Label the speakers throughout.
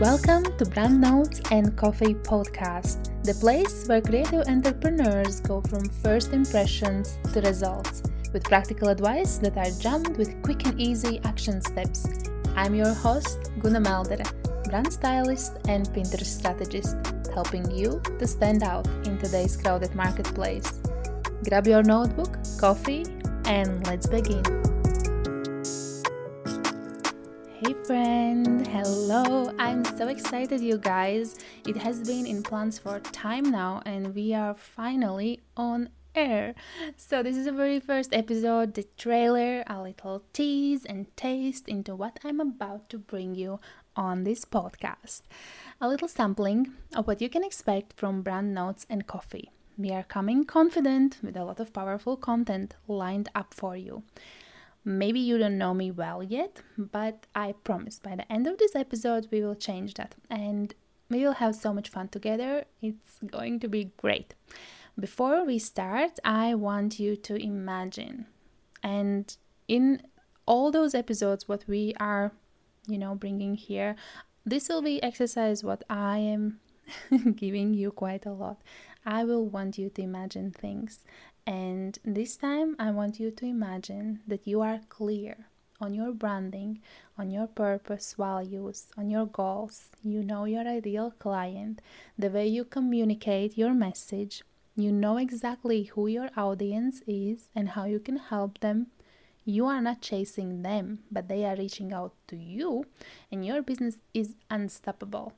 Speaker 1: Welcome to Brand Notes and Coffee Podcast, the place where creative entrepreneurs go from first impressions to results with practical advice that are jammed with quick and easy action steps. I'm your host, Guna Meldere, brand stylist and Pinterest strategist, helping you to stand out in today's crowded marketplace. Grab your notebook, coffee, and let's begin. Hey friend, hello. I'm so excited you guys. It has been in plans for time now and we are finally on air. So this is the very first episode, the trailer, a little tease and taste into what I'm about to bring you on this podcast. A little sampling of what you can expect from Brand Notes and Coffee. We are coming confident with a lot of powerful content lined up for you. Maybe you don't know me well yet, but I promise by the end of this episode we will change that and we will have so much fun together. It's going to be great. Before we start, I want you to imagine and in all those episodes what we are, you know, bringing here, this will be exercise what I am giving you quite a lot. I will want you to imagine things and this time, I want you to imagine that you are clear on your branding, on your purpose, values, on your goals. You know your ideal client, the way you communicate your message. You know exactly who your audience is and how you can help them. You are not chasing them, but they are reaching out to you, and your business is unstoppable.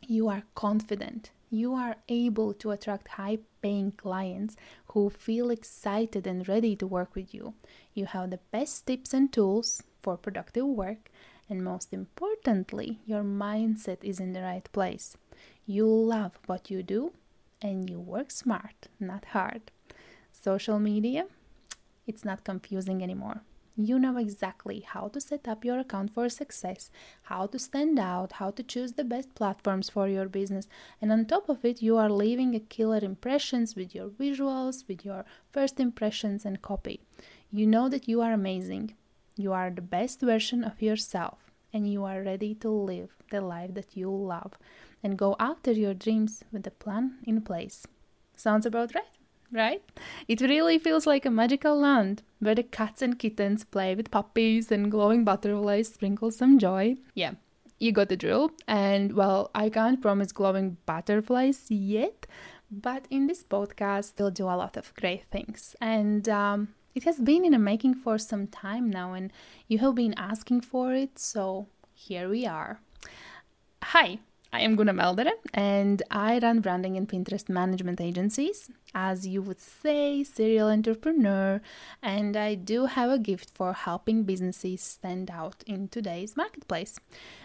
Speaker 1: You are confident you are able to attract high paying clients who feel excited and ready to work with you. You have the best tips and tools for productive work, and most importantly, your mindset is in the right place. You love what you do and you work smart, not hard. Social media, it's not confusing anymore. You know exactly how to set up your account for success, how to stand out, how to choose the best platforms for your business, and on top of it, you are leaving a killer impressions with your visuals, with your first impressions and copy. You know that you are amazing. You are the best version of yourself, and you are ready to live the life that you love and go after your dreams with a plan in place. Sounds about right? Right? It really feels like a magical land where the cats and kittens play with puppies and glowing butterflies sprinkle some joy. Yeah, you got the drill. And well, I can't promise glowing butterflies yet, but in this podcast, we'll do a lot of great things. And um, it has been in the making for some time now, and you have been asking for it, so here we are. Hi, I am Guna Meldere and I run branding and Pinterest management agencies, as you would say, serial entrepreneur, and I do have a gift for helping businesses stand out in today's marketplace.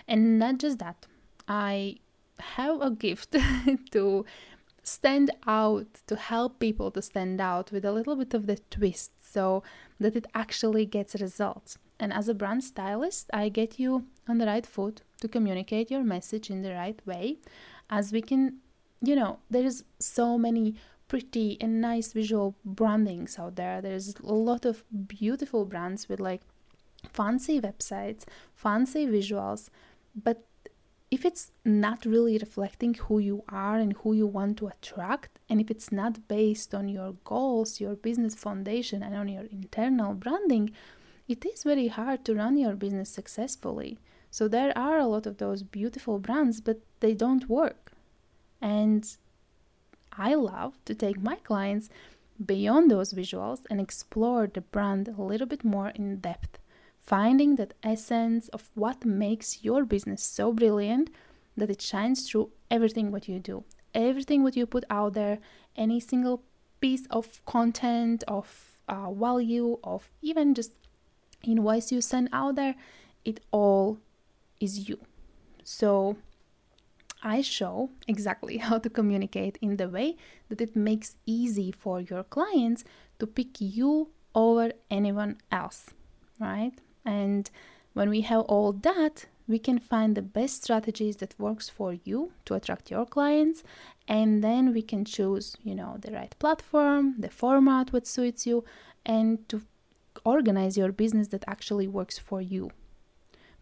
Speaker 1: And not just that, I have a gift to stand out, to help people to stand out with a little bit of the twist so that it actually gets results. And as a brand stylist, I get you on the right foot to communicate your message in the right way. As we can you know there's so many pretty and nice visual brandings out there. There's a lot of beautiful brands with like fancy websites fancy visuals. But if it's not really reflecting who you are and who you want to attract, and if it's not based on your goals, your business foundation, and on your internal branding, it is very hard to run your business successfully. So there are a lot of those beautiful brands, but they don't work. And I love to take my clients beyond those visuals and explore the brand a little bit more in depth, finding that essence of what makes your business so brilliant that it shines through everything what you do, everything what you put out there, any single piece of content, of uh, value, of even just invoice you send out there, it all is you. So I show exactly how to communicate in the way that it makes easy for your clients to pick you over anyone else, right? And when we have all that, we can find the best strategies that works for you to attract your clients and then we can choose, you know, the right platform, the format what suits you and to organize your business that actually works for you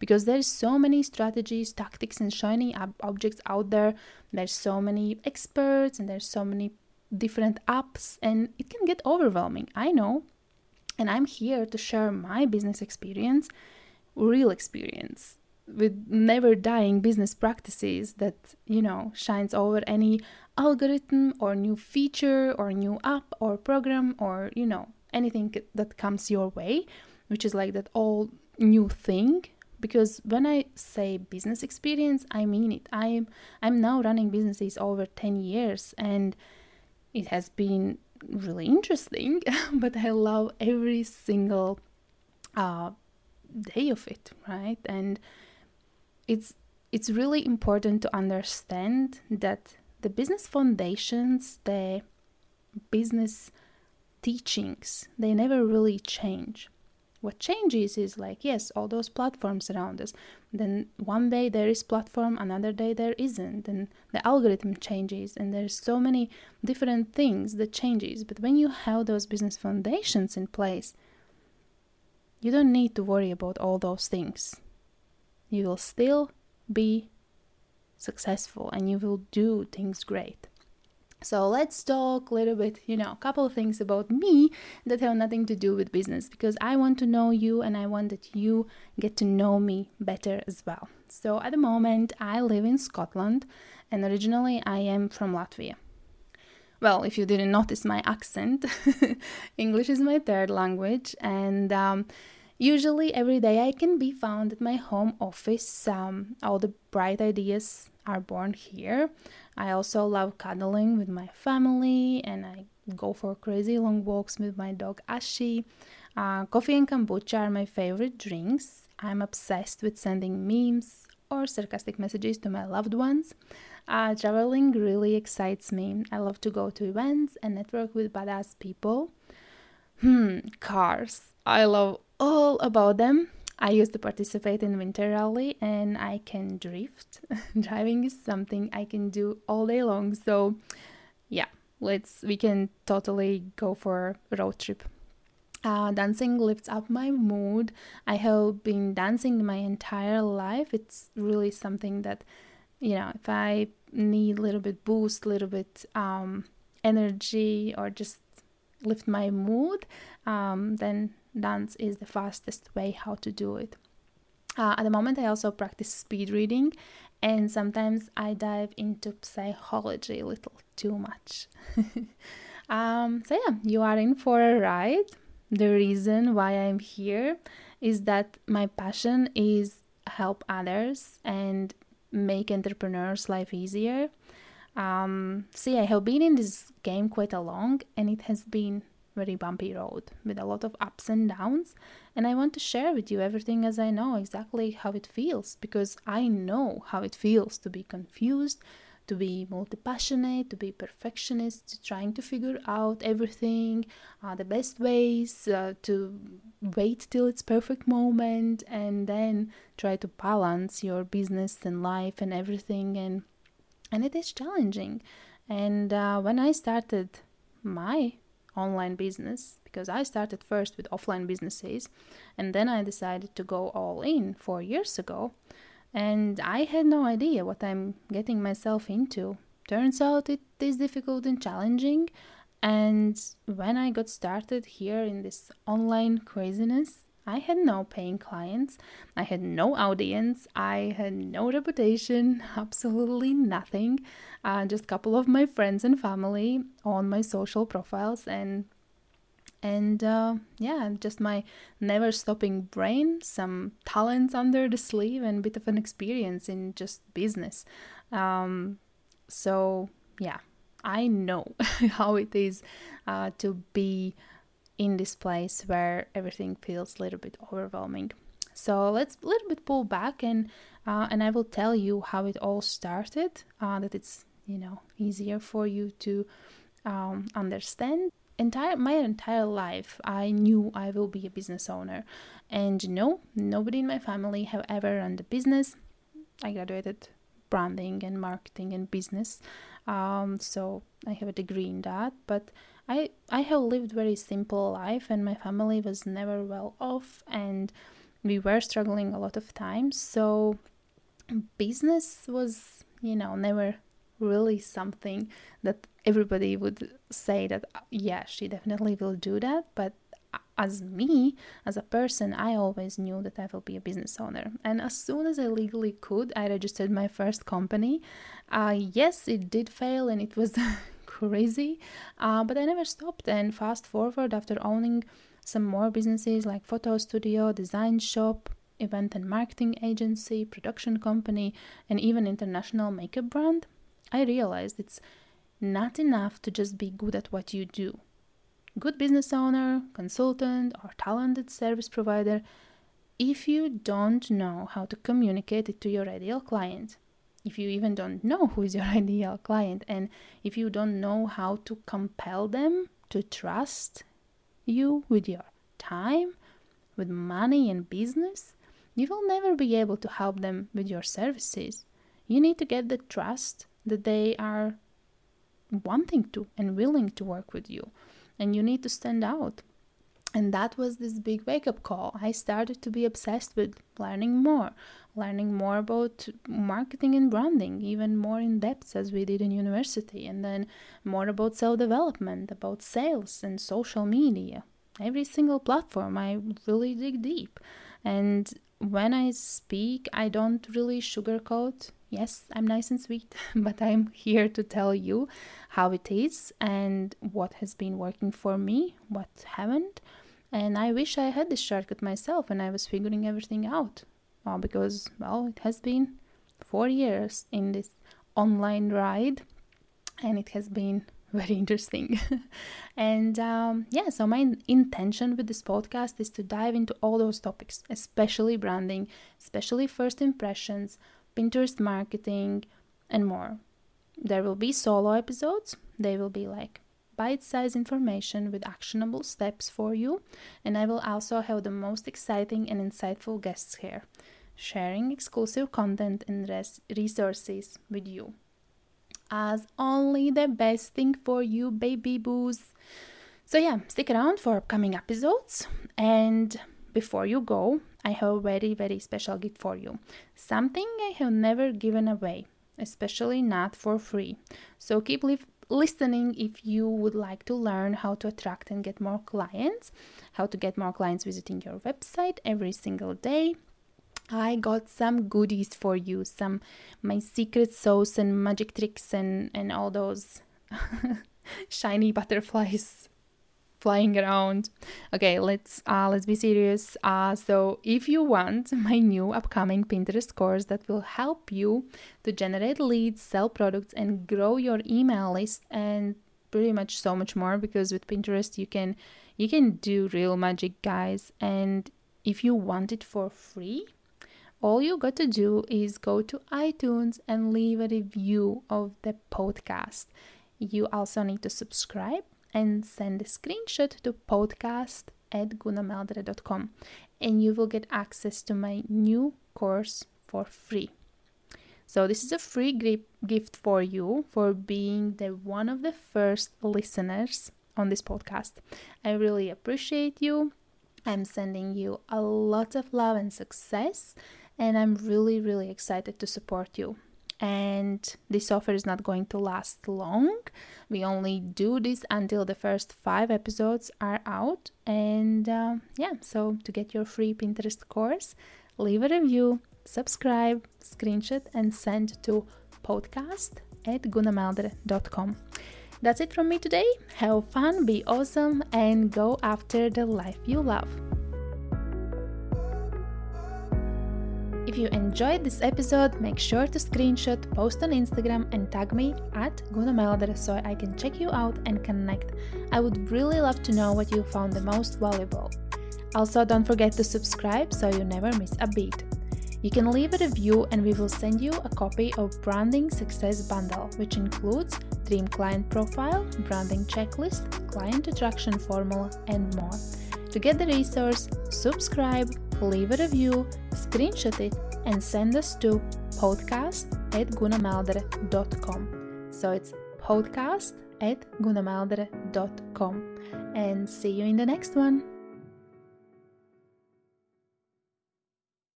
Speaker 1: because there's so many strategies, tactics, and shiny ob- objects out there. There's so many experts and there's so many different apps, and it can get overwhelming. I know. And I'm here to share my business experience, real experience with never dying business practices that you know shines over any algorithm or new feature or new app or program or you know anything that comes your way which is like that all new thing because when i say business experience i mean it i'm i'm now running businesses over 10 years and it has been really interesting but i love every single uh, day of it right and it's it's really important to understand that the business foundations, the business teachings, they never really change. What changes is like, yes, all those platforms around us. Then one day there is platform, another day there isn't. And the algorithm changes and there's so many different things that changes. But when you have those business foundations in place, you don't need to worry about all those things you will still be successful and you will do things great. So let's talk a little bit, you know, a couple of things about me that have nothing to do with business because I want to know you and I want that you get to know me better as well. So at the moment, I live in Scotland and originally I am from Latvia. Well, if you didn't notice my accent, English is my third language and um, Usually, every day I can be found at my home office. Um, all the bright ideas are born here. I also love cuddling with my family and I go for crazy long walks with my dog Ashi. Uh, coffee and kombucha are my favorite drinks. I'm obsessed with sending memes or sarcastic messages to my loved ones. Uh, traveling really excites me. I love to go to events and network with badass people. Hmm, cars. I love all about them. I used to participate in winter rally and I can drift. Driving is something I can do all day long. So, yeah, let's we can totally go for a road trip. Uh, dancing lifts up my mood. I have been dancing my entire life. It's really something that, you know, if I need a little bit boost, a little bit um, energy, or just lift my mood, um, then dance is the fastest way how to do it. Uh, at the moment, I also practice speed reading, and sometimes I dive into psychology a little too much. um, so, yeah, you are in for a ride. The reason why I'm here is that my passion is help others and make entrepreneurs' life easier. Um, see, I have been in this game quite a long, and it has been very bumpy road with a lot of ups and downs. And I want to share with you everything as I know exactly how it feels because I know how it feels to be confused, to be multi passionate, to be perfectionist, to trying to figure out everything, uh, the best ways, uh, to wait till its perfect moment, and then try to balance your business and life and everything. And and it is challenging. And uh, when I started my online business because I started first with offline businesses and then I decided to go all in four years ago. And I had no idea what I'm getting myself into. Turns out it is difficult and challenging. And when I got started here in this online craziness, I had no paying clients, I had no audience, I had no reputation, absolutely nothing. Uh, just a couple of my friends and family on my social profiles, and and uh, yeah, just my never stopping brain, some talents under the sleeve, and a bit of an experience in just business. Um, so yeah, I know how it is uh, to be in this place where everything feels a little bit overwhelming. So let's a little bit pull back and uh, and I will tell you how it all started. Uh, that it's you know easier for you to um, understand. Entire my entire life, I knew I will be a business owner, and no, nobody in my family have ever run the business. I graduated branding and marketing and business, um, so I have a degree in that, but I I have lived very simple life and my family was never well off and we were struggling a lot of times. So business was, you know, never really something that everybody would say that yeah, she definitely will do that, but as me, as a person, I always knew that I will be a business owner. And as soon as I legally could, I registered my first company. Uh, yes, it did fail and it was crazy, uh, but I never stopped. And fast forward after owning some more businesses like photo studio, design shop, event and marketing agency, production company, and even international makeup brand, I realized it's not enough to just be good at what you do good business owner, consultant, or talented service provider if you don't know how to communicate it to your ideal client. If you even don't know who is your ideal client, and if you don't know how to compel them to trust you with your time, with money and business, you will never be able to help them with your services. You need to get the trust that they are wanting to and willing to work with you and you need to stand out. And that was this big wake up call. I started to be obsessed with learning more, learning more about marketing and branding, even more in depth as we did in university, and then more about self development, about sales and social media. Every single platform, I really dig deep. And when I speak, I don't really sugarcoat Yes, I'm nice and sweet, but I'm here to tell you how it is and what has been working for me, what haven't. And I wish I had this shortcut myself and I was figuring everything out. Well, because, well, it has been four years in this online ride and it has been very interesting. and um, yeah, so my intention with this podcast is to dive into all those topics, especially branding, especially first impressions Pinterest marketing, and more. There will be solo episodes, they will be like bite sized information with actionable steps for you, and I will also have the most exciting and insightful guests here, sharing exclusive content and res- resources with you. As only the best thing for you, baby boos. So, yeah, stick around for upcoming episodes. And before you go, I have a very, very special gift for you. Something I have never given away, especially not for free. So keep li- listening if you would like to learn how to attract and get more clients, how to get more clients visiting your website every single day. I got some goodies for you, some my secret sauce and magic tricks and, and all those shiny butterflies flying around. Okay, let's uh, let's be serious. Uh, so if you want my new upcoming Pinterest course that will help you to generate leads, sell products, and grow your email list, and pretty much so much more, because with Pinterest you can you can do real magic, guys. And if you want it for free, all you got to do is go to iTunes and leave a review of the podcast. You also need to subscribe and send a screenshot to podcast at gunameldere.com and you will get access to my new course for free. So this is a free gift for you for being the one of the first listeners on this podcast. I really appreciate you. I'm sending you a lot of love and success and I'm really really excited to support you and this offer is not going to last long. We only do this until the first five episodes are out. And uh, yeah, so to get your free Pinterest course, leave a review, subscribe, screenshot, and send to podcast at gunameldere.com. That's it from me today. Have fun, be awesome, and go after the life you love. If you enjoyed this episode, make sure to screenshot, post on Instagram, and tag me at Gunameldere so I can check you out and connect. I would really love to know what you found the most valuable. Also, don't forget to subscribe so you never miss a beat. You can leave a review and we will send you a copy of Branding Success Bundle, which includes Dream Client Profile, Branding Checklist, Client Attraction Formula, and more. To get the resource, subscribe, leave a review, screenshot it, and send us to podcast at gunameldere.com. So it's podcast at gunameldere.com. And see you in the next one.